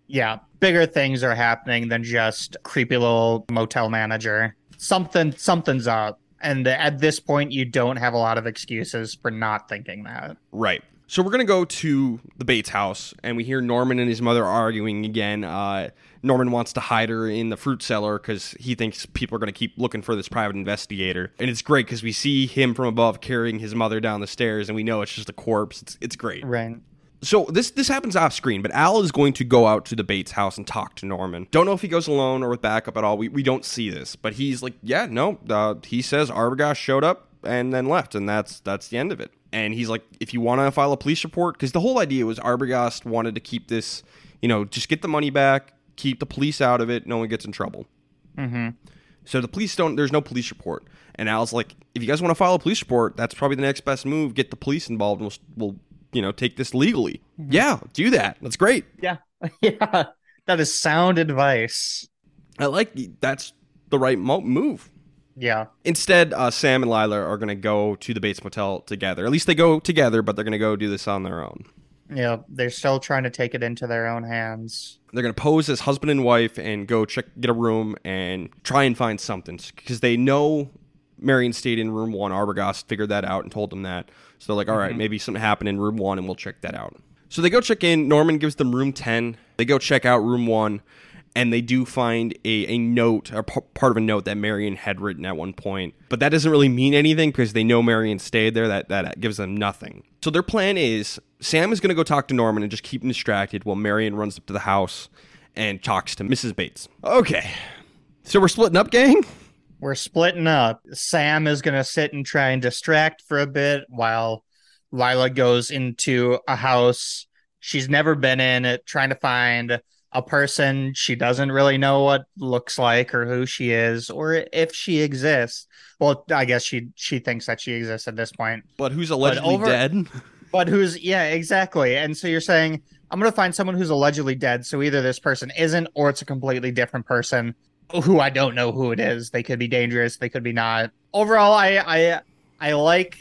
Speaker 3: Yeah, bigger things are happening than just creepy little motel manager. Something something's up. And at this point you don't have a lot of excuses for not thinking that.
Speaker 1: Right. So we're gonna go to the Bates house, and we hear Norman and his mother arguing again. Uh, Norman wants to hide her in the fruit cellar because he thinks people are gonna keep looking for this private investigator, and it's great because we see him from above carrying his mother down the stairs, and we know it's just a corpse. It's it's great.
Speaker 3: Right.
Speaker 1: So this this happens off screen, but Al is going to go out to the Bates house and talk to Norman. Don't know if he goes alone or with backup at all. We we don't see this, but he's like, yeah, no. Uh, he says Arbogast showed up and then left, and that's that's the end of it. And he's like, if you want to file a police report, because the whole idea was Arbogast wanted to keep this, you know, just get the money back, keep the police out of it, no one gets in trouble.
Speaker 3: Mm-hmm.
Speaker 1: So the police don't. There's no police report, and Al's like, if you guys want to file a police report, that's probably the next best move. Get the police involved, and we'll, we'll you know take this legally. Yeah, do that. That's great.
Speaker 3: Yeah. yeah. That is sound advice.
Speaker 1: I like that's the right mo- move.
Speaker 3: Yeah.
Speaker 1: Instead, uh, Sam and Lila are going to go to the Bates Motel together. At least they go together, but they're going to go do this on their own.
Speaker 3: Yeah. They're still trying to take it into their own hands.
Speaker 1: They're going to pose as husband and wife and go check, get a room, and try and find something because they know Marion stayed in room one. Arbogast figured that out and told them that. So they're like, all right, mm-hmm. maybe something happened in room one, and we'll check that out. So they go check in. Norman gives them room ten. They go check out room one, and they do find a, a note or p- part of a note that Marion had written at one point. But that doesn't really mean anything because they know Marion stayed there. That that gives them nothing. So their plan is Sam is going to go talk to Norman and just keep him distracted while Marion runs up to the house and talks to Mrs. Bates. Okay, so we're splitting up, gang.
Speaker 3: We're splitting up. Sam is going to sit and try and distract for a bit while Lila goes into a house she's never been in, trying to find a person she doesn't really know what looks like or who she is or if she exists. Well, I guess she she thinks that she exists at this point.
Speaker 1: But who's allegedly
Speaker 3: over-
Speaker 1: dead?
Speaker 3: But who's yeah, exactly. And so you're saying I'm going to find someone who's allegedly dead. So either this person isn't or it's a completely different person who I don't know who it is. They could be dangerous, they could be not. Overall, I I I like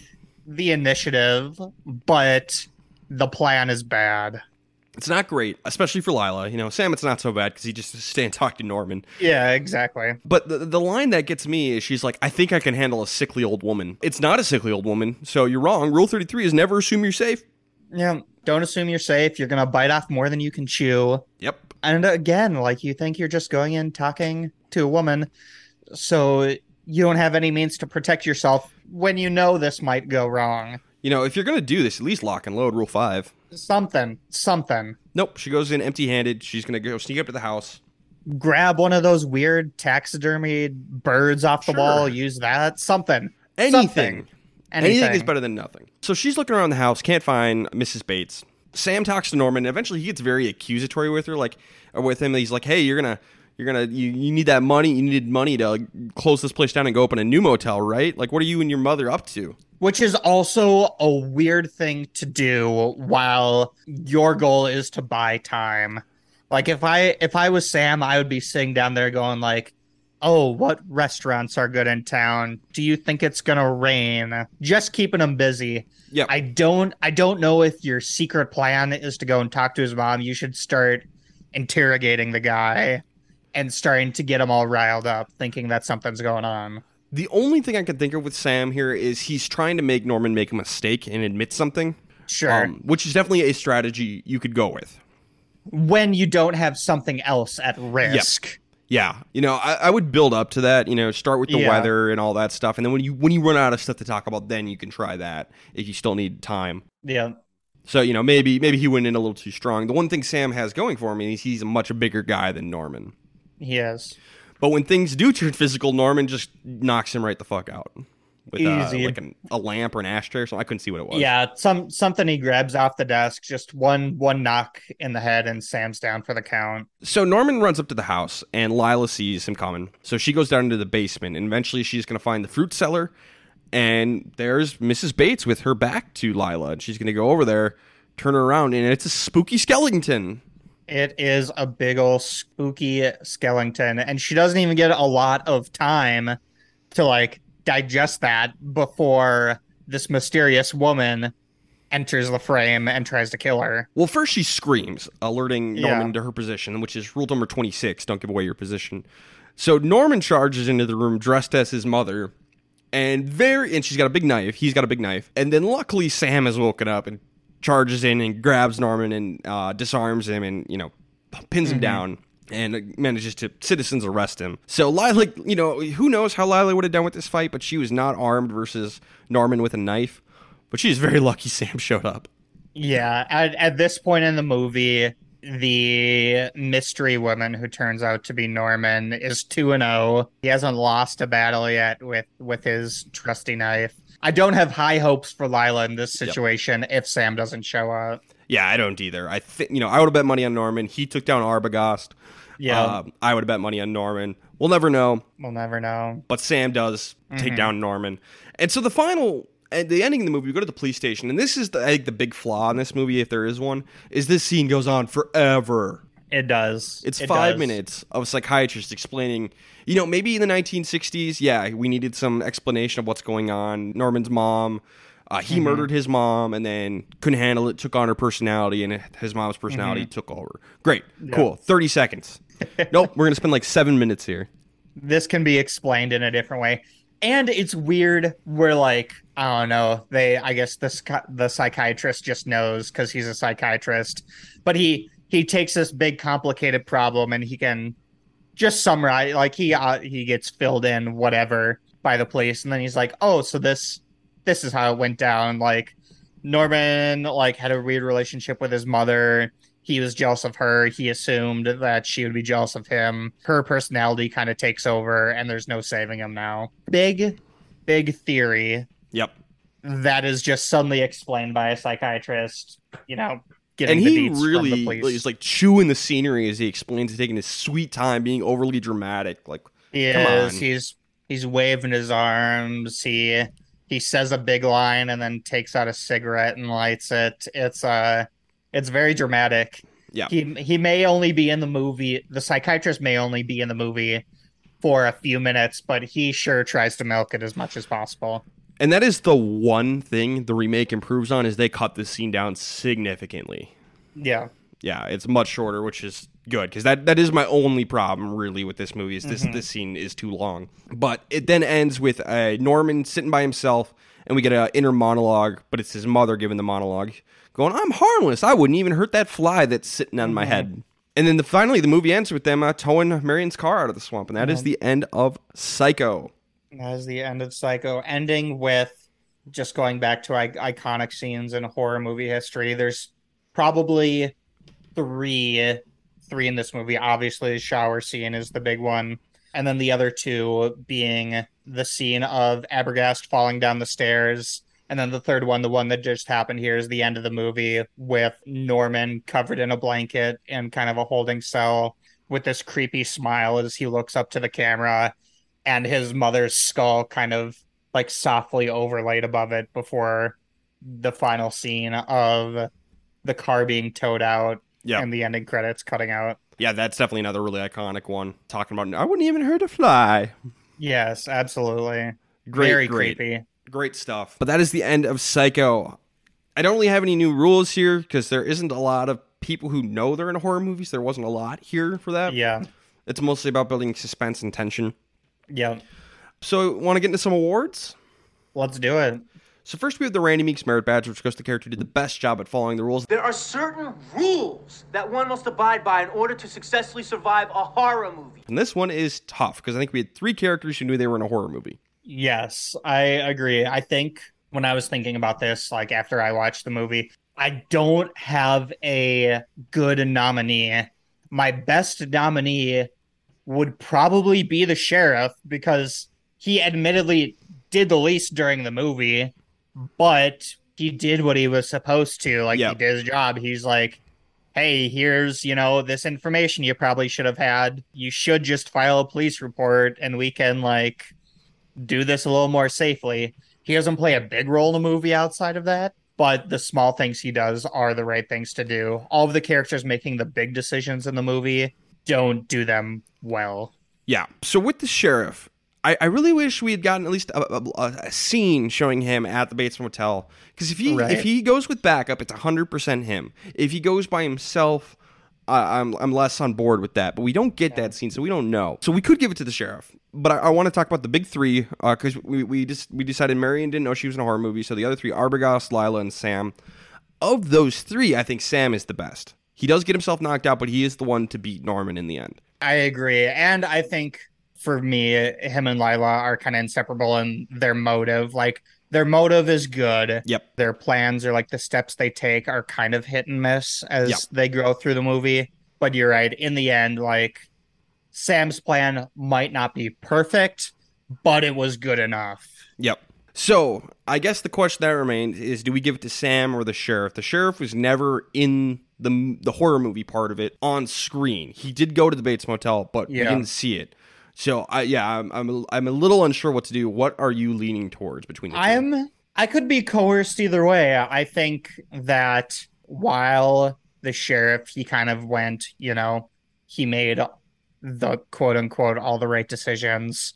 Speaker 3: the initiative, but the plan is bad.
Speaker 1: It's not great, especially for Lila. You know, Sam, it's not so bad because he just stay and talk to Norman.
Speaker 3: Yeah, exactly.
Speaker 1: But the, the line that gets me is she's like, I think I can handle a sickly old woman. It's not a sickly old woman, so you're wrong. Rule 33 is never assume you're safe.
Speaker 3: Yeah, don't assume you're safe. You're going to bite off more than you can chew.
Speaker 1: Yep.
Speaker 3: And uh, again, like you think you're just going in talking to a woman, so you don't have any means to protect yourself when you know this might go wrong.
Speaker 1: You know, if you're going to do this, at least lock and load Rule 5.
Speaker 3: Something, something.
Speaker 1: Nope, she goes in empty handed. She's going to go sneak up to the house.
Speaker 3: Grab one of those weird taxidermy birds off the
Speaker 1: Sure.
Speaker 3: wall, use that. Something.
Speaker 1: Anything.
Speaker 3: Something. Anything.
Speaker 1: Anything is better than nothing. So she's looking around the house, can't find Mrs. Bates. Sam talks to Norman. And eventually, he gets very accusatory with her, like or with him. He's like, "Hey, you're gonna, you're gonna, you, you need that money. You needed money to close this place down and go open a new motel, right? Like, what are you and your mother up to?"
Speaker 3: Which is also a weird thing to do while your goal is to buy time. Like if I if I was Sam, I would be sitting down there going like, "Oh, what restaurants are good in town? Do you think it's going to rain?" Just keeping him busy.
Speaker 1: Yeah,
Speaker 3: I don't I don't know if your secret plan is to go and talk to his mom. You should start interrogating the guy and starting to get him all riled up, thinking that something's going on.
Speaker 1: The only thing I can think of with Sam here is he's trying to make Norman make a mistake and admit something.
Speaker 3: Sure.
Speaker 1: Um, which is definitely a strategy you could go with.
Speaker 3: when you don't have something else at risk.
Speaker 1: Yeah, you know, I, I would build up to that. You know, start with the
Speaker 3: Yeah.
Speaker 1: weather and all that stuff, and then when you when you run out of stuff to talk about, then you can try that if you still need time.
Speaker 3: Yeah.
Speaker 1: So you know, maybe maybe he went in a little too strong. The one thing Sam has going for him is he's a much bigger guy than Norman.
Speaker 3: He is.
Speaker 1: But when things do turn physical, Norman just knocks him right the fuck out with uh, like an, a lamp or an ashtray or something. I couldn't see what it was.
Speaker 3: Yeah, some something he grabs off the desk, just one one knock in the head and Sam's down for the count.
Speaker 1: So Norman runs up to the house, and Lila sees him coming. So she goes down into the basement, and eventually she's going to find the fruit cellar. And there's Mrs. Bates with her back to Lila, and she's going to go over there, turn her around, and it's a spooky skeleton.
Speaker 3: It is a big old spooky skeleton, and she doesn't even get a lot of time to like digest that before this mysterious woman enters the frame and tries to kill her.
Speaker 1: Well, first she screams, alerting
Speaker 3: Yeah.
Speaker 1: Norman to her position, which is rule number 26 don't give away your position. So Norman charges into the room dressed as his mother, and very and she's got a big knife. He's got a big knife, and then luckily Sam has woken up and charges in and grabs Norman and uh, disarms him and you know pins him down. And manages to citizens arrest him. So Lila, you know, who knows how Lila would have done with this fight, but she was not armed versus Norman with a knife. But she's very lucky Sam showed up.
Speaker 3: Yeah, at, at this point in the movie, the mystery woman who turns out to be Norman is 2 and 0. He hasn't lost a battle yet with with his trusty knife. I don't have high hopes for Lila in this situation if Sam doesn't show up.
Speaker 1: Yeah, I don't either. I think you know I would have bet money on Norman. He took down Arbogast.
Speaker 3: Yeah,
Speaker 1: Uh, I would have bet money on Norman. We'll never know,
Speaker 3: we'll never know.
Speaker 1: but Sam does take down Norman. And so the final, and the ending of the movie, we go to the police station, and this is the I think the big flaw in this movie, if there is one, is this scene goes on forever.
Speaker 3: It does.
Speaker 1: It's
Speaker 3: It
Speaker 1: five
Speaker 3: does.
Speaker 1: minutes of a psychiatrist explaining, you know, maybe in the 1960s, yeah, we needed some explanation of what's going on. Norman's mom, uh, he murdered his mom and then couldn't handle it, took on her personality, and his mom's personality took over. Great, cool. 30 seconds. nope, we're going to spend like seven minutes here.
Speaker 3: this can be explained in a different way and it's weird where like i don't know they i guess the, the psychiatrist just knows because he's a psychiatrist but he he takes this big complicated problem and he can just summarize like he uh, he gets filled in whatever by the police and then he's like oh so this this is how it went down like norman like had a weird relationship with his mother he was jealous of her. He assumed that she would be jealous of him. Her personality kind of takes over, and there's no saving him now. Big, big theory
Speaker 1: Yep.
Speaker 3: that is just suddenly explained by a psychiatrist. You know, getting
Speaker 1: And he
Speaker 3: deets from the
Speaker 1: really is like chewing the scenery as he explains, he's taking his sweet time, being overly dramatic. Like,
Speaker 3: He
Speaker 1: Come
Speaker 3: is.
Speaker 1: on.
Speaker 3: He's he's waving his arms. He he says a big line and then takes out a cigarette and lights it. It's uh it's very dramatic.
Speaker 1: Yeah.
Speaker 3: He he may only be in the movie. The psychiatrist may only be in the movie for a few minutes, but he sure tries to milk it as much as possible.
Speaker 1: And that is the one thing the remake improves on is they cut this scene down significantly.
Speaker 3: Yeah.
Speaker 1: yeah, it's much shorter, which is good because that that is my only problem really with this movie is this
Speaker 3: Mm-hmm.
Speaker 1: this scene is too long. But it then ends with uh, Norman sitting by himself, and we get an inner monologue, but it's his mother giving the monologue, going, "I'm harmless. I wouldn't even hurt that fly that's sitting on
Speaker 3: Mm-hmm.
Speaker 1: my head." And then the, finally, the movie ends with them uh, towing Marion's car out of the swamp, and that is the end of Psycho.
Speaker 3: Is the end of Psycho, ending with just going back to iconic scenes in horror movie history. There's probably three, three in this movie. Obviously, the shower scene is the big one, and then the other two being the scene of Arbogast falling down the stairs. And then the third one, the one that just happened here, is the end of the movie with Norman covered in a blanket in kind of a holding cell with this creepy smile as he looks up to the camera and his mother's skull kind of like softly overlaid above it before the final scene of the car being towed out
Speaker 1: Yeah.
Speaker 3: and the ending credits cutting out.
Speaker 1: Yeah, that's definitely another really iconic one. Talking about, I wouldn't even hurt a fly.
Speaker 3: Yes, absolutely.
Speaker 1: Great,
Speaker 3: Very
Speaker 1: great,
Speaker 3: creepy.
Speaker 1: great stuff. But that is the end of Psycho. I don't really have any new rules here because there isn't a lot of people who know they're in horror movies. There wasn't a lot here for that.
Speaker 3: Yeah.
Speaker 1: It's mostly about building suspense and tension.
Speaker 3: Yeah.
Speaker 1: So, want to get into some awards?
Speaker 3: Let's do it.
Speaker 1: So first we have the Randy Meeks Merit Badge, which goes to the character who did the best job at following the rules.
Speaker 5: There are certain rules that one must abide by in order to successfully survive a horror movie.
Speaker 1: And this one is tough because I think we had three characters who knew they were in a horror movie.
Speaker 3: Yes, I agree. I think when I was thinking about this, like after I watched the movie, I don't have a good nominee. My best nominee would probably be the sheriff because he admittedly did the least during the movie, but he did what he was supposed to. Like
Speaker 1: Yeah.
Speaker 3: he did his job. He's like, hey, here's, you know, this information you probably should have had. You should just file a police report and we can like do this a little more safely. He doesn't play a big role in the movie outside of that, but the small things he does are the right things to do. All of the characters making the big decisions in the movie don't do them well.
Speaker 1: Yeah. So with the sheriff, I, I really wish we had gotten at least a, a, a scene showing him at the Bates Motel. Because if he
Speaker 3: Right.
Speaker 1: if he goes with backup, it's hundred percent him. If he goes by himself, I I'm I'm less on board with that. But we don't get that scene, so we don't know. So we could give it to the sheriff. But I, I want to talk about the big three uh, because we we just we decided Marion didn't know she was in a horror movie. So the other three: Arbogast, Lila, and Sam. Of those three, I think Sam is the best. He does get himself knocked out, but he is the one to beat Norman in the end.
Speaker 3: I agree. And I think for me, him and Lila are kind of inseparable in their motive. Like their motive is good.
Speaker 1: Yep.
Speaker 3: Their plans or like the steps they take are kind of hit and miss as
Speaker 1: Yep.
Speaker 3: they grow through the movie. But you're right. In the end, like Sam's plan might not be perfect, but it was good enough.
Speaker 1: Yep. So I guess the question that remains is: Do we give it to Sam or the sheriff? The sheriff was never in the the horror movie part of it on screen. He did go to the Bates Motel, but we didn't see it. So I yeah, I'm I'm a, I'm a little unsure what to do. What are you leaning towards between the two?
Speaker 3: I'm I could be coerced either way. I think that while the sheriff he kind of went, you know, he made the quote unquote all the right decisions.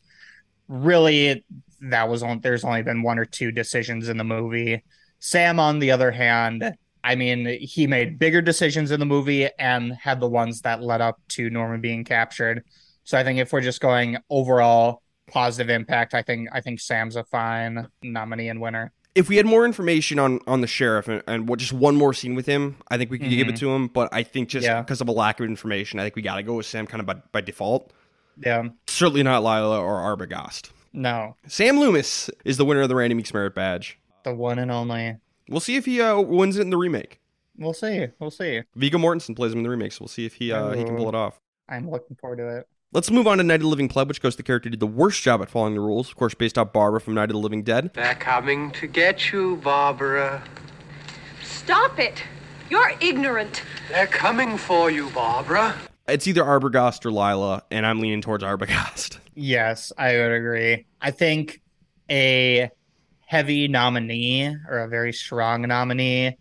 Speaker 3: Really that was on there's only been one or two decisions in the movie. Sam on the other hand, I mean, he made bigger decisions in the movie and had the ones that led up to Norman being captured. So I think if we're just going overall positive impact, I think I think Sam's a fine nominee and winner.
Speaker 1: if we had more information on on the sheriff and, and what, just one more scene with him, I think we could give it to him. But I think just
Speaker 3: Mm-hmm. Yeah.
Speaker 1: because of a lack of information, I think we got to go with Sam kind of by, by default.
Speaker 3: Yeah.
Speaker 1: Certainly not Lila or Arbogast.
Speaker 3: No.
Speaker 1: Sam Loomis is the winner of the Randy Meeks Merit Badge.
Speaker 3: The one and only.
Speaker 1: We'll see if he uh, wins it in the remake.
Speaker 3: We'll see. We'll see.
Speaker 1: Viggo Mortensen plays him in the remake, so we'll see if he uh, he can pull it off.
Speaker 3: I'm looking forward to it.
Speaker 1: Let's move on to Night of the Living Club, which goes to the character who did the worst job at following the rules. Of course, based off Barbara from Night of the Living Dead.
Speaker 2: They're coming to get you, Barbara.
Speaker 6: Stop it! You're ignorant.
Speaker 2: They're coming for you, Barbara.
Speaker 1: It's either Arbogast or Lila, and I'm leaning towards Arbogast.
Speaker 3: Yes, I would agree. I think a heavy nominee or a very strong nominee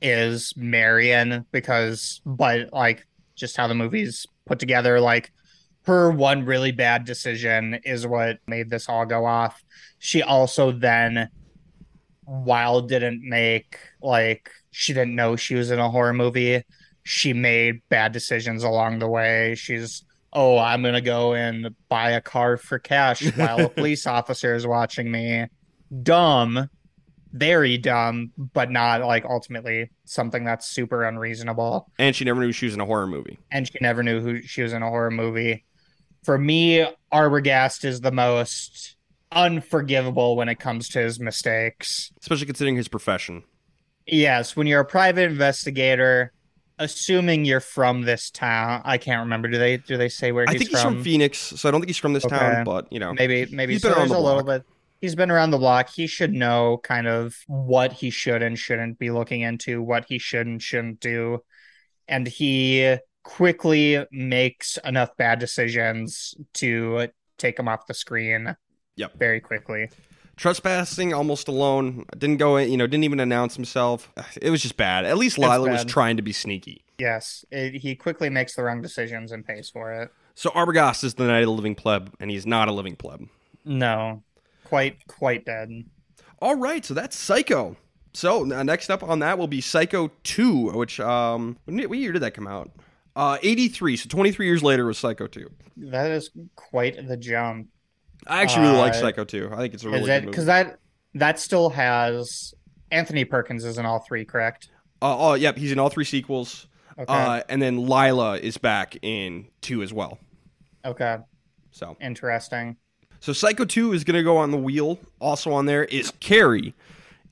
Speaker 3: is Marion because, but like just how the movie's put together, like her one really bad decision is what made this all go off. She also then, while didn't make like she didn't know she was in a horror movie, she made bad decisions along the way. She's oh, I'm gonna go and buy a car for cash while a police officer is watching me. Dumb, very dumb, but not like ultimately something that's super unreasonable.
Speaker 1: And she never knew she was in a horror movie.
Speaker 3: And she never knew who she was in a horror movie. For me, Arbogast is the most unforgivable when it comes to his mistakes.
Speaker 1: Especially considering his profession.
Speaker 3: Yes, when you're a private investigator, assuming you're from this town. I can't remember. Do they do they say where
Speaker 1: I
Speaker 3: he's
Speaker 1: think he's from Phoenix, so I don't think he's from this
Speaker 3: Okay.
Speaker 1: town, but you know,
Speaker 3: Maybe maybe
Speaker 1: He's
Speaker 3: so
Speaker 1: been around the
Speaker 3: a little bit. He's been around the block. He should know kind of what he should and shouldn't be looking into, what he should and shouldn't do. And he quickly makes enough bad decisions to take him off the screen
Speaker 1: Yep.
Speaker 3: very quickly.
Speaker 1: Trespassing almost alone. Didn't go, in, you know, didn't even announce himself. It was just bad. At least Lila was trying to be sneaky.
Speaker 3: Yes, it, he quickly makes the wrong decisions and pays for it.
Speaker 1: So Arbogast is the Night of the Living Pleb, and he's not a living pleb.
Speaker 3: No, quite quite dead.
Speaker 1: All right, so that's Psycho. So uh, next up on that will be Psycho 2, which um, what year did that come out? Uh, 83. So 23 years later was Psycho 2.
Speaker 3: That is quite the jump.
Speaker 1: I actually really like
Speaker 3: Uh,
Speaker 1: Psycho 2. I think it's a really
Speaker 3: Is
Speaker 1: good
Speaker 3: it
Speaker 1: movie.
Speaker 3: because that that still has Anthony Perkins is in all three, correct?
Speaker 1: Uh, oh, yep, he's in all three sequels.
Speaker 3: Okay.
Speaker 1: Uh, and then Lila is back in 2 as well.
Speaker 3: Okay,
Speaker 1: So
Speaker 3: interesting.
Speaker 1: So Psycho 2 is going to go on the wheel. Also on there is Carrie.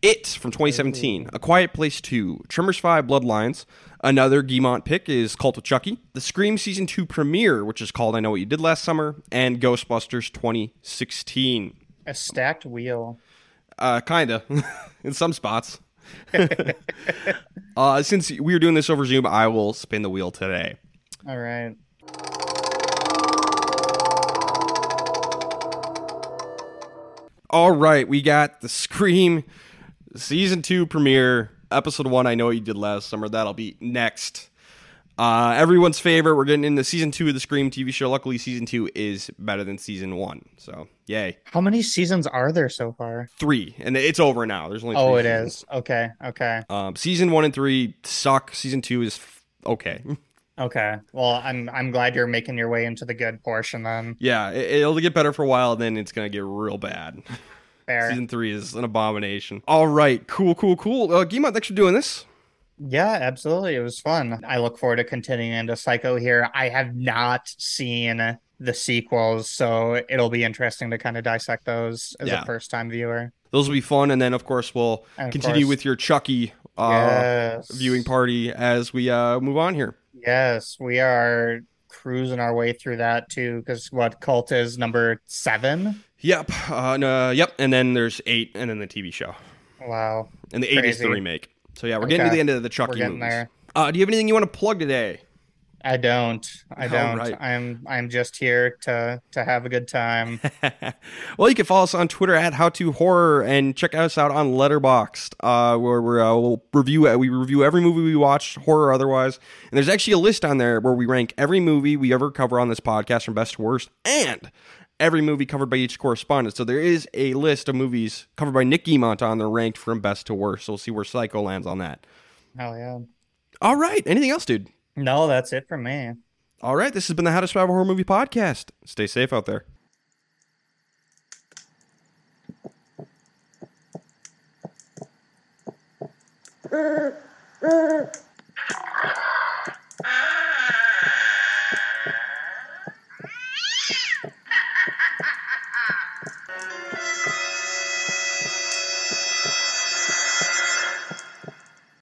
Speaker 1: It from 2017. A Quiet Place 2. Tremors 5 Bloodlines. Another Guimont pick is Cult of Chucky. The Scream Season 2 premiere, which is called I Know What You Did Last Summer. And Ghostbusters 2016.
Speaker 3: A stacked wheel.
Speaker 1: Uh, kinda. in some spots. uh, since we are doing this over Zoom, I will spin the wheel today.
Speaker 3: All right.
Speaker 1: All right, we got the Scream season two premiere, episode one. I know what you did last summer. That'll be next. Uh, everyone's favorite. We're getting into season two of the Scream TV show. Luckily, season two is better than season one. So, yay.
Speaker 3: How many seasons are there so far?
Speaker 1: Three, and it's over now. There's only
Speaker 3: Oh, it
Speaker 1: seasons.
Speaker 3: is. Okay. Okay.
Speaker 1: Um, season one and three suck. Season two is f- okay.
Speaker 3: Okay. Well, I'm I'm glad you're making your way into the good portion then.
Speaker 1: yeah, it, it'll get better for a while, then it's gonna get real bad.
Speaker 3: Fair.
Speaker 1: season three is an abomination. All right, cool, cool, cool. Uh, Guimont, thanks for doing this.
Speaker 3: Yeah, absolutely. It was fun. I look forward to continuing into Psycho here. I have not seen the sequels, so it'll be interesting to kind of dissect those as
Speaker 1: Yeah.
Speaker 3: a first time viewer.
Speaker 1: Those will be fun, and then of course we'll
Speaker 3: of
Speaker 1: continue
Speaker 3: course-
Speaker 1: with your Chucky uh,
Speaker 3: yes.
Speaker 1: viewing party as we uh, move on here.
Speaker 3: Yes, we are cruising our way through that too, because what cult is number seven?
Speaker 1: Yep, uh, no, yep, and then there's eight, and then the TV show,
Speaker 3: Wow.
Speaker 1: and the eight is the remake. So yeah, we're getting to the end of the Chucky
Speaker 3: We're getting
Speaker 1: movies.
Speaker 3: there.
Speaker 1: Uh, do you have anything you want to plug today?
Speaker 3: I don't. I don't.
Speaker 1: right.
Speaker 3: I'm I'm just here to to have a good time.
Speaker 1: well, you can follow us on Twitter at How to Horror and check us out on Letterboxd, uh, where we're, uh, we'll review we review every movie we watch, horror or otherwise. And there's actually a list on there where we rank every movie we ever cover on this podcast from best to worst, and every movie covered by each correspondent. So there is a list of movies covered by Nick Guimont on. They're ranked from best to worst. So we'll see where Psycho lands on that.
Speaker 3: Hell yeah.
Speaker 1: All right. Anything else, dude?
Speaker 3: No, that's it for me.
Speaker 1: All right. This has been the How to Survive a Horror Movie podcast. Stay safe out there.